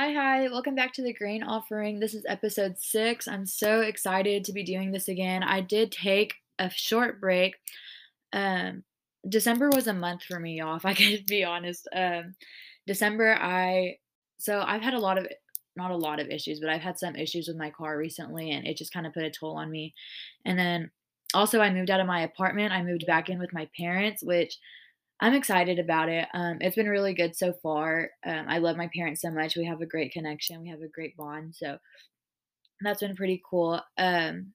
Hi, hi, welcome back to the Grain Offering. This is episode six. I'm so excited to be doing this again. I did take a short break. Um, December was a month for me, if I could be honest. Um, December, I, so I've had a lot of, not a lot of issues, but I've had some issues with my car recently, and it just kind of put a toll on me. And then also, I moved out of my apartment. I moved back in with my parents, which I'm excited about it. Um, it's been really good so far. Um, I love my parents so much. We have a great connection. We have a great bond. So that's been pretty cool. Um,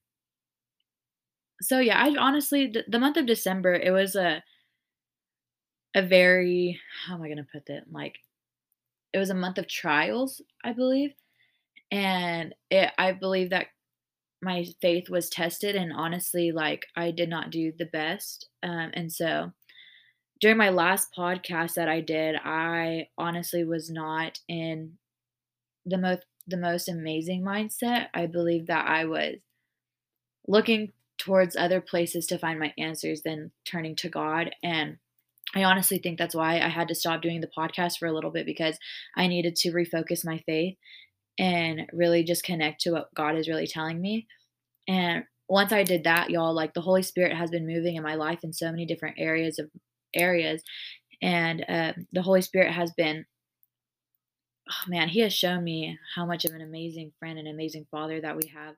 so yeah, I honestly the, month of December it was a a very how am I gonna put that like it was a month of trials, I believe, and it I believe that my faith was tested, and honestly, like I did not do the best, um, and so during my last podcast that I did, I honestly was not in the most the most amazing mindset. I believe that I was looking towards other places to find my answers than turning to God and I honestly think that's why I had to stop doing the podcast for a little bit because I needed to refocus my faith and really just connect to what God is really telling me. And once I did that, y'all, like the Holy Spirit has been moving in my life in so many different areas of areas. And uh, the Holy Spirit has been, oh man, He has shown me how much of an amazing friend and amazing father that we have.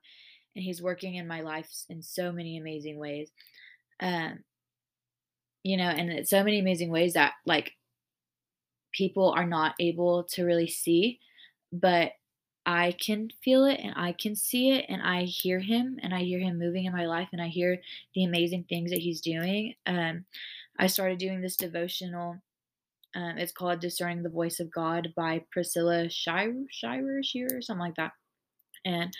And He's working in my life in so many amazing ways. Um, you know, and so many amazing ways that like people are not able to really see, but I can feel it and I can see it and I hear him and I hear him moving in my life and I hear the amazing things that he's doing. Um, I started doing this devotional. Um, it's called Discerning the Voice of God by Priscilla Shirer, Shirer, Shearer, something like that. And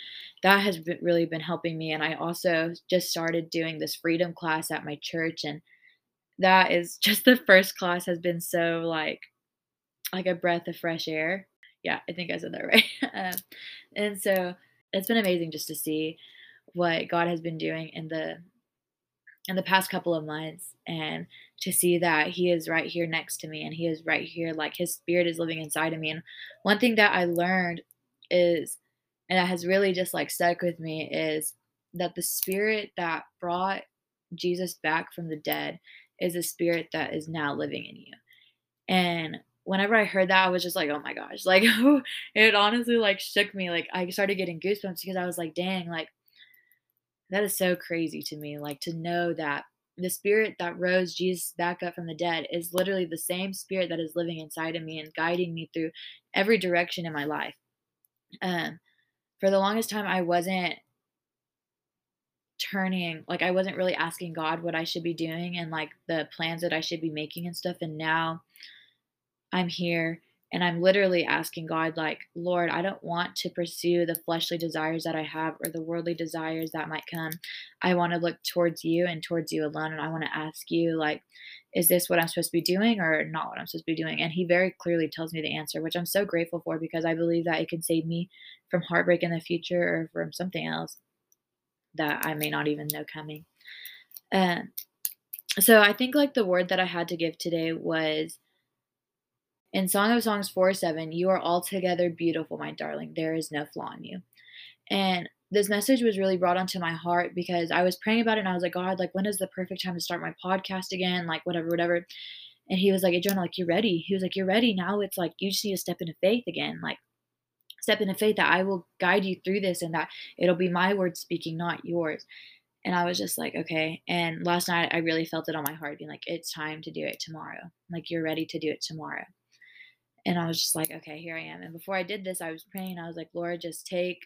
that has been, really been helping me. And I also just started doing this freedom class at my church. And that is just the first class has been so like, like a breath of fresh air. Yeah, I think I said that right. um, and so it's been amazing just to see what God has been doing in the in the past couple of months and to see that he is right here next to me and he is right here like his spirit is living inside of me. And one thing that i learned is and that has really just like stuck with me is that the spirit that brought jesus back from the dead is a spirit that is now living in you. And whenever i heard that i was just like oh my gosh. Like it honestly like shook me. Like i started getting goosebumps because i was like dang like that is so crazy to me. Like to know that the spirit that rose Jesus back up from the dead is literally the same spirit that is living inside of me and guiding me through every direction in my life. Um, for the longest time, I wasn't turning, like, I wasn't really asking God what I should be doing and like the plans that I should be making and stuff. And now I'm here and I'm literally asking God, like, Lord, I don't want to pursue the fleshly desires that I have or the worldly desires that might come. I want to look towards you and towards you alone. And I want to ask you, like, is this what I'm supposed to be doing or not what I'm supposed to be doing? And He very clearly tells me the answer, which I'm so grateful for because I believe that it can save me from heartbreak in the future or from something else that I may not even know coming. Uh, so I think, like, the word that I had to give today was in Song of Songs 4 7, you are altogether beautiful, my darling. There is no flaw in you. And this message was really brought onto my heart because I was praying about it and I was like, God, like, when is the perfect time to start my podcast again? Like, whatever, whatever. And he was like, hey, like, you're ready. He was like, you're ready. Now it's like, you just need to step into faith again. Like, step into faith that I will guide you through this and that it'll be my words speaking, not yours. And I was just like, okay. And last night I really felt it on my heart, being like, it's time to do it tomorrow. Like, you're ready to do it tomorrow. And I was just like, okay, here I am. And before I did this, I was praying. I was like, Lord, just take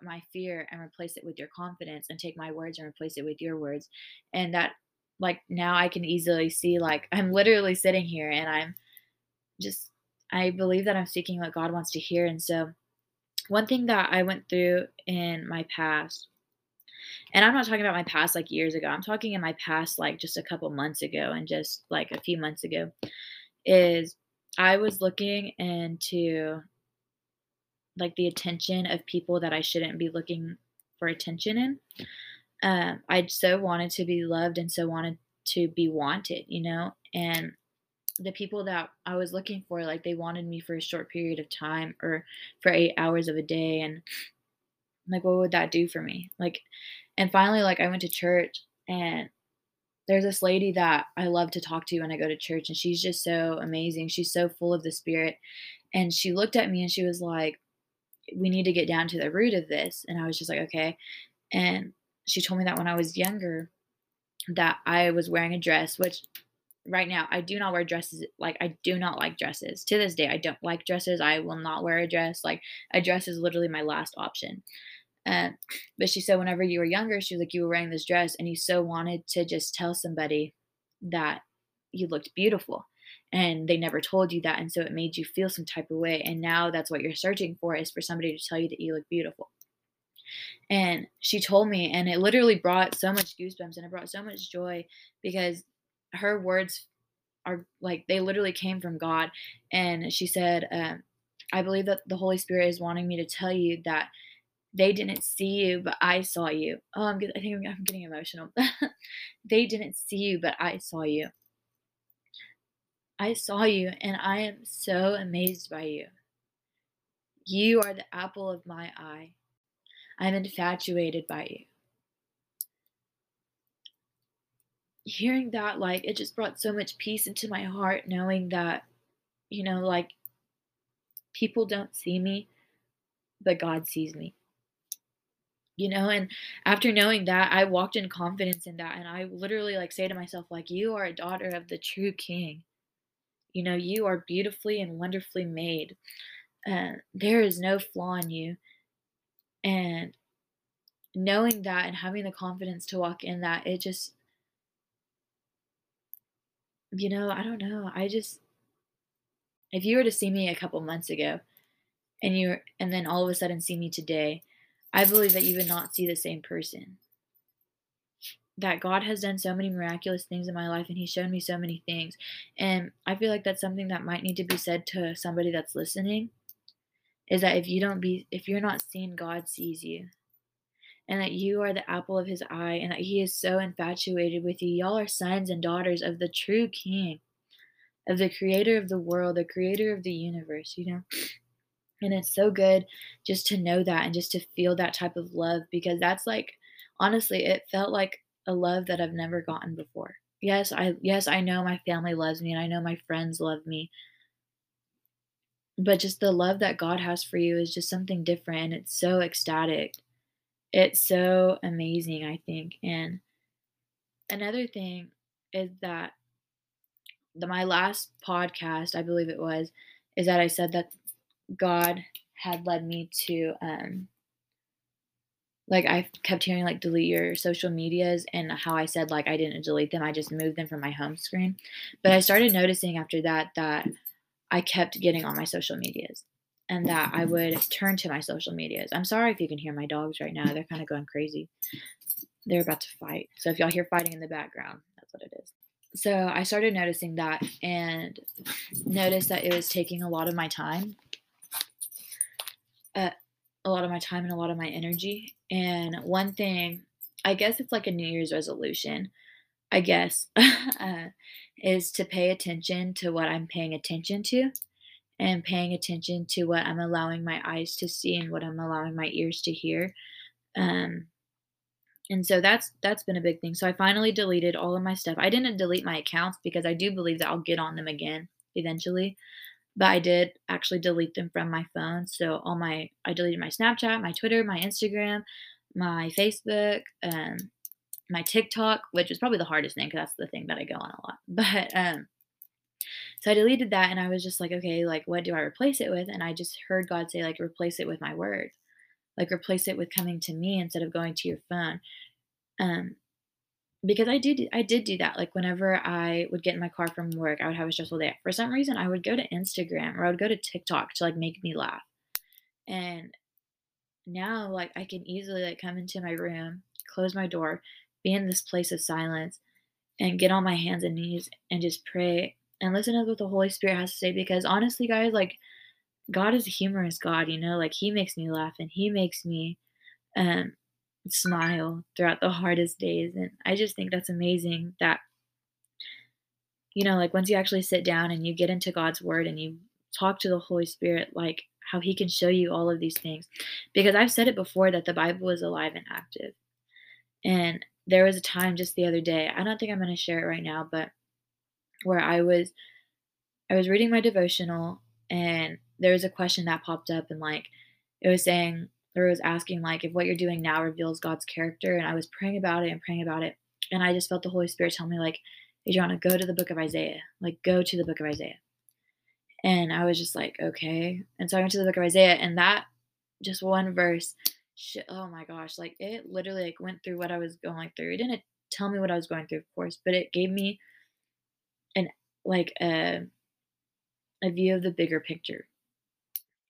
my fear and replace it with your confidence and take my words and replace it with your words. And that, like, now I can easily see, like, I'm literally sitting here and I'm just, I believe that I'm speaking what God wants to hear. And so, one thing that I went through in my past, and I'm not talking about my past like years ago, I'm talking in my past like just a couple months ago and just like a few months ago, is I was looking into like the attention of people that I shouldn't be looking for attention in. Um, I so wanted to be loved and so wanted to be wanted, you know, and the people that I was looking for, like they wanted me for a short period of time or for eight hours of a day. And like, what would that do for me? Like, and finally, like I went to church and there's this lady that I love to talk to when I go to church, and she's just so amazing. She's so full of the spirit. And she looked at me and she was like, We need to get down to the root of this. And I was just like, Okay. And she told me that when I was younger, that I was wearing a dress, which right now I do not wear dresses. Like, I do not like dresses. To this day, I don't like dresses. I will not wear a dress. Like, a dress is literally my last option. Uh, but she said, whenever you were younger, she was like, you were wearing this dress and you so wanted to just tell somebody that you looked beautiful and they never told you that. And so it made you feel some type of way. And now that's what you're searching for is for somebody to tell you that you look beautiful. And she told me, and it literally brought so much goosebumps and it brought so much joy because her words are like they literally came from God. And she said, um, I believe that the Holy Spirit is wanting me to tell you that they didn't see you, but I saw you. Oh, I'm I think I'm, getting emotional. they didn't see you, but I saw you. I saw you, and I am so amazed by you. You are the apple of my eye. I'm infatuated by you. Hearing that, like, it just brought so much peace into my heart, knowing that, you know, like, people don't see me, but God sees me you know and after knowing that i walked in confidence in that and i literally like say to myself like you are a daughter of the true king. You know you are beautifully and wonderfully made. Uh, there is no flaw in you. And knowing that and having the confidence to walk in that it just you know i don't know i just if you were to see me a couple months ago and you and then all of a sudden see me today I believe that you would not see the same person. That God has done so many miraculous things in my life and He's shown me so many things. And I feel like that's something that might need to be said to somebody that's listening is that if you don't be, if you're not seeing, God sees you. And that you are the apple of His eye and that He is so infatuated with you. Y'all are sons and daughters of the true King, of the creator of the world, the creator of the universe, you know? And it's so good just to know that and just to feel that type of love because that's like honestly, it felt like a love that I've never gotten before. Yes, I yes, I know my family loves me and I know my friends love me. But just the love that God has for you is just something different and it's so ecstatic. It's so amazing, I think. And another thing is that the my last podcast, I believe it was, is that I said that God had led me to um like I kept hearing like delete your social medias and how I said like I didn't delete them, I just moved them from my home screen. But I started noticing after that that I kept getting on my social medias and that I would turn to my social medias. I'm sorry if you can hear my dogs right now. They're kind of going crazy. They're about to fight. So if y'all hear fighting in the background, that's what it is. So I started noticing that and noticed that it was taking a lot of my time a, a lot of my time and a lot of my energy. And one thing, I guess it's like a New Year's resolution, I guess, uh, is to pay attention to what I'm paying attention to and paying attention to what I'm allowing my eyes to see and what I'm allowing my ears to hear. Um, and so that's that's been a big thing. So I finally deleted all of my stuff. I didn't delete my accounts because I do believe that I'll get on them again eventually but I did actually delete them from my phone. So all my I deleted my Snapchat, my Twitter, my Instagram, my Facebook, um, my TikTok, which is probably the hardest thing because that's the thing that I go on a lot. But um, so I deleted that, and I was just like, okay, like what do I replace it with? And I just heard God say like replace it with my word, like replace it with coming to me instead of going to your phone. Um, because I did I did do that. Like whenever I would get in my car from work, I would have a stressful day. For some reason, I would go to Instagram or I would go to TikTok to like make me laugh. And now like I can easily like come into my room, close my door, be in this place of silence and get on my hands and knees and just pray and listen to what the Holy Spirit has to say because honestly guys, like God is a humorous God, you know, like he makes me laugh and he makes me um smile throughout the hardest days. And I just think that's amazing that you know, like once you actually sit down and you get into God's word and you talk to the Holy Spirit, like how he can show you all of these things. Because I've said it before that the Bible is alive and active. And there was a time just the other day, I don't think I'm going to share it right now, but where I was I was reading my devotional and there was a question that popped up and like it was saying or was asking like if what you're doing now reveals God's character and I was praying about it and praying about it and I just felt the Holy Spirit tell me like Adriana go to the book of Isaiah. Like go to the book of Isaiah. And I was just like okay. And so I went to the book of Isaiah and that just one verse oh my gosh like it literally like went through what I was going through. It didn't tell me what I was going through of course but it gave me an like a a view of the bigger picture.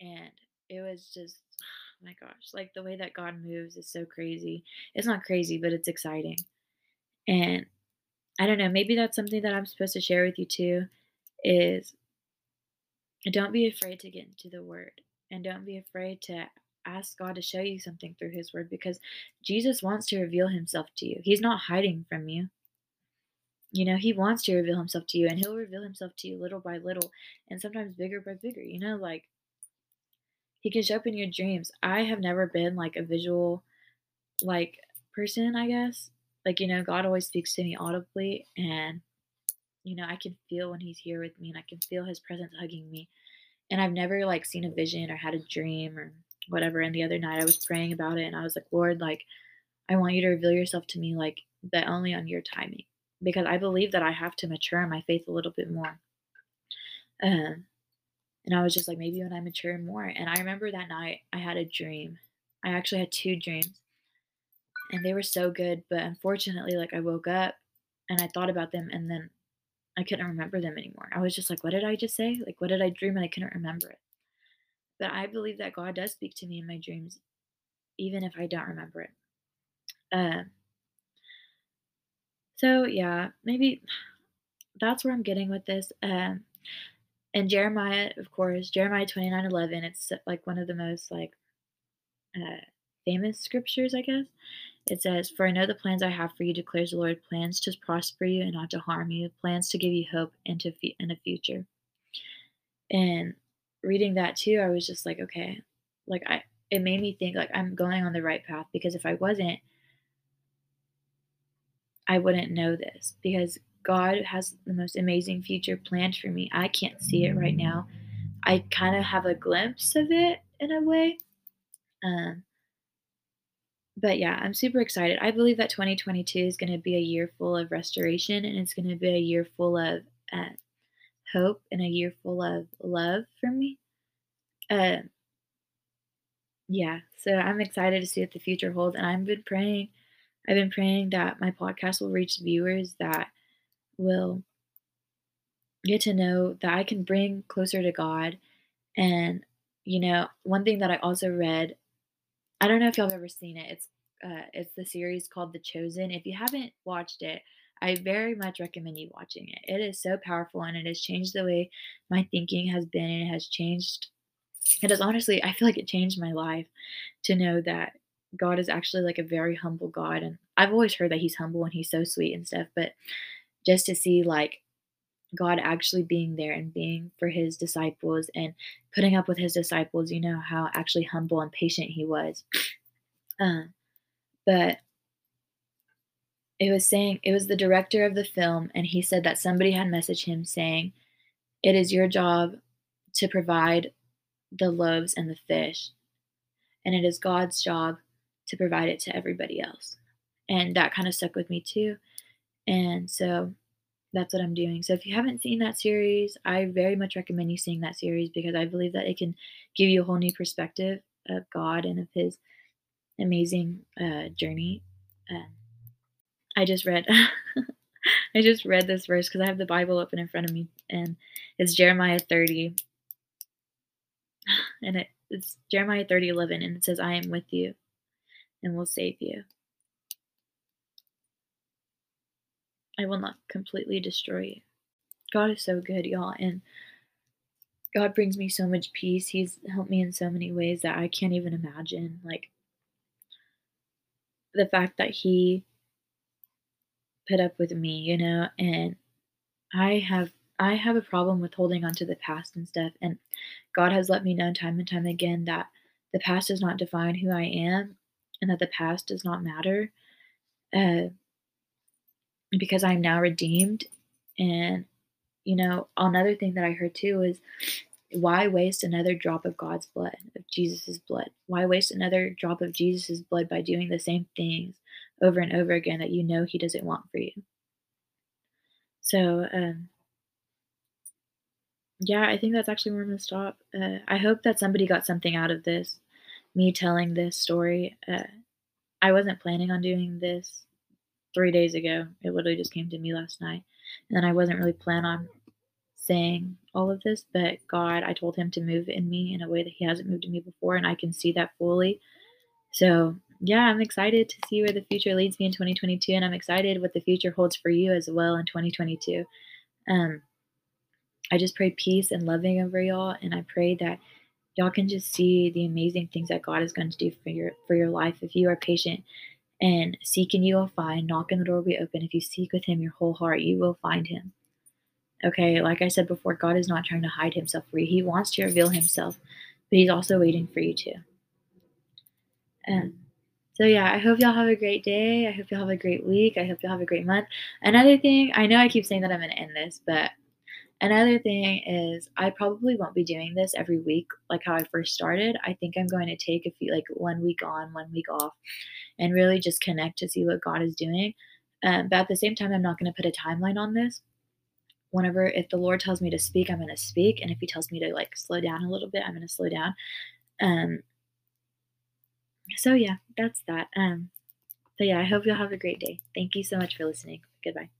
And it was just, my gosh, like the way that God moves is so crazy. It's not crazy, but it's exciting. And I don't know, maybe that's something that I'm supposed to share with you too is don't be afraid to get into the word and don't be afraid to ask God to show you something through his word because Jesus wants to reveal himself to you. He's not hiding from you. You know, he wants to reveal himself to you and he'll reveal himself to you little by little and sometimes bigger by bigger. You know, like he can show up in your dreams. I have never been like a visual like person, I guess. Like, you know, God always speaks to me audibly and you know, I can feel when he's here with me and I can feel his presence hugging me. And I've never like seen a vision or had a dream or whatever. And the other night I was praying about it and I was like, Lord, like I want you to reveal yourself to me like but only on your timing because I believe that I have to mature in my faith a little bit more. Um, and I was just like, maybe when I mature more. And I remember that night I had a dream. I actually had two dreams, and they were so good. But unfortunately, like I woke up and I thought about them, and then I couldn't remember them anymore. I was just like, what did I just say? Like, what did I dream? And I couldn't remember it. But I believe that God does speak to me in my dreams, even if I don't remember it. Um, so yeah, maybe that's where I'm getting with this. Um, and Jeremiah, of course, Jeremiah 29 11, it's like one of the most like uh, famous scriptures, I guess. It says, For I know the plans I have for you, declares the Lord, plans to prosper you and not to harm you, plans to give you hope and to and a future. And reading that too, I was just like, okay, like I, it made me think like I'm going on the right path because if I wasn't, I wouldn't know this because God has the most amazing future planned for me. I can't see it right now. I kind of have a glimpse of it in a way. Um, but yeah, I'm super excited. I believe that 2022 is going to be a year full of restoration and it's going to be a year full of uh, hope and a year full of love for me. Uh, yeah, so I'm excited to see what the future holds. And I've been praying I've been praying that my podcast will reach viewers that will get to know that I can bring closer to God. And, you know, one thing that I also read, I don't know if y'all have ever seen it. It's uh, it's the series called The Chosen. If you haven't watched it, I very much recommend you watching it. It is so powerful and it has changed the way my thinking has been. And it has changed. It has honestly, I feel like it changed my life to know that God is actually like a very humble God. And I've always heard that he's humble and he's so sweet and stuff, but just to see like God actually being there and being for his disciples and putting up with his disciples, you know, how actually humble and patient he was. Uh, but it was saying, it was the director of the film, and he said that somebody had messaged him saying, It is your job to provide the loaves and the fish, and it is God's job to provide it to everybody else. And that kind of stuck with me too. And so that's what I'm doing. So if you haven't seen that series, I very much recommend you seeing that series because I believe that it can give you a whole new perspective of God and of His amazing uh, journey. I just read, I just read this verse because I have the Bible open in front of me, and it's Jeremiah 30, and it, it's Jeremiah 30, 11, and it says, "I am with you and will save you. I will not completely destroy you. God is so good, y'all, and God brings me so much peace. He's helped me in so many ways that I can't even imagine. Like the fact that He put up with me, you know, and I have I have a problem with holding on to the past and stuff, and God has let me know time and time again that the past does not define who I am and that the past does not matter. Uh, because I'm now redeemed. And, you know, another thing that I heard too is why waste another drop of God's blood, of Jesus' blood? Why waste another drop of Jesus' blood by doing the same things over and over again that you know He doesn't want for you? So, um, yeah, I think that's actually where I'm gonna stop. Uh, I hope that somebody got something out of this, me telling this story. Uh, I wasn't planning on doing this 3 days ago. It literally just came to me last night, and then I wasn't really plan on saying all of this, but God, I told him to move in me in a way that he hasn't moved in me before, and I can see that fully. So, yeah, I'm excited to see where the future leads me in 2022, and I'm excited what the future holds for you as well in 2022. Um, I just pray peace and loving over y'all, and I pray that y'all can just see the amazing things that God is going to do for your for your life if you are patient and seek and you will find, knock and the door will be open. If you seek with him your whole heart, you will find him. Okay, like I said before, God is not trying to hide himself for you. He wants to reveal himself, but he's also waiting for you too. Um, so yeah, I hope y'all have a great day. I hope y'all have a great week. I hope y'all have a great month. Another thing, I know I keep saying that I'm gonna end this, but another thing is I probably won't be doing this every week like how I first started. I think I'm going to take a few like one week on, one week off, and really just connect to see what God is doing. Um, but at the same time, I'm not going to put a timeline on this. Whenever, if the Lord tells me to speak, I'm going to speak. And if He tells me to like slow down a little bit, I'm going to slow down. Um, so yeah, that's that. Um, so yeah, I hope you'll have a great day. Thank you so much for listening. Goodbye.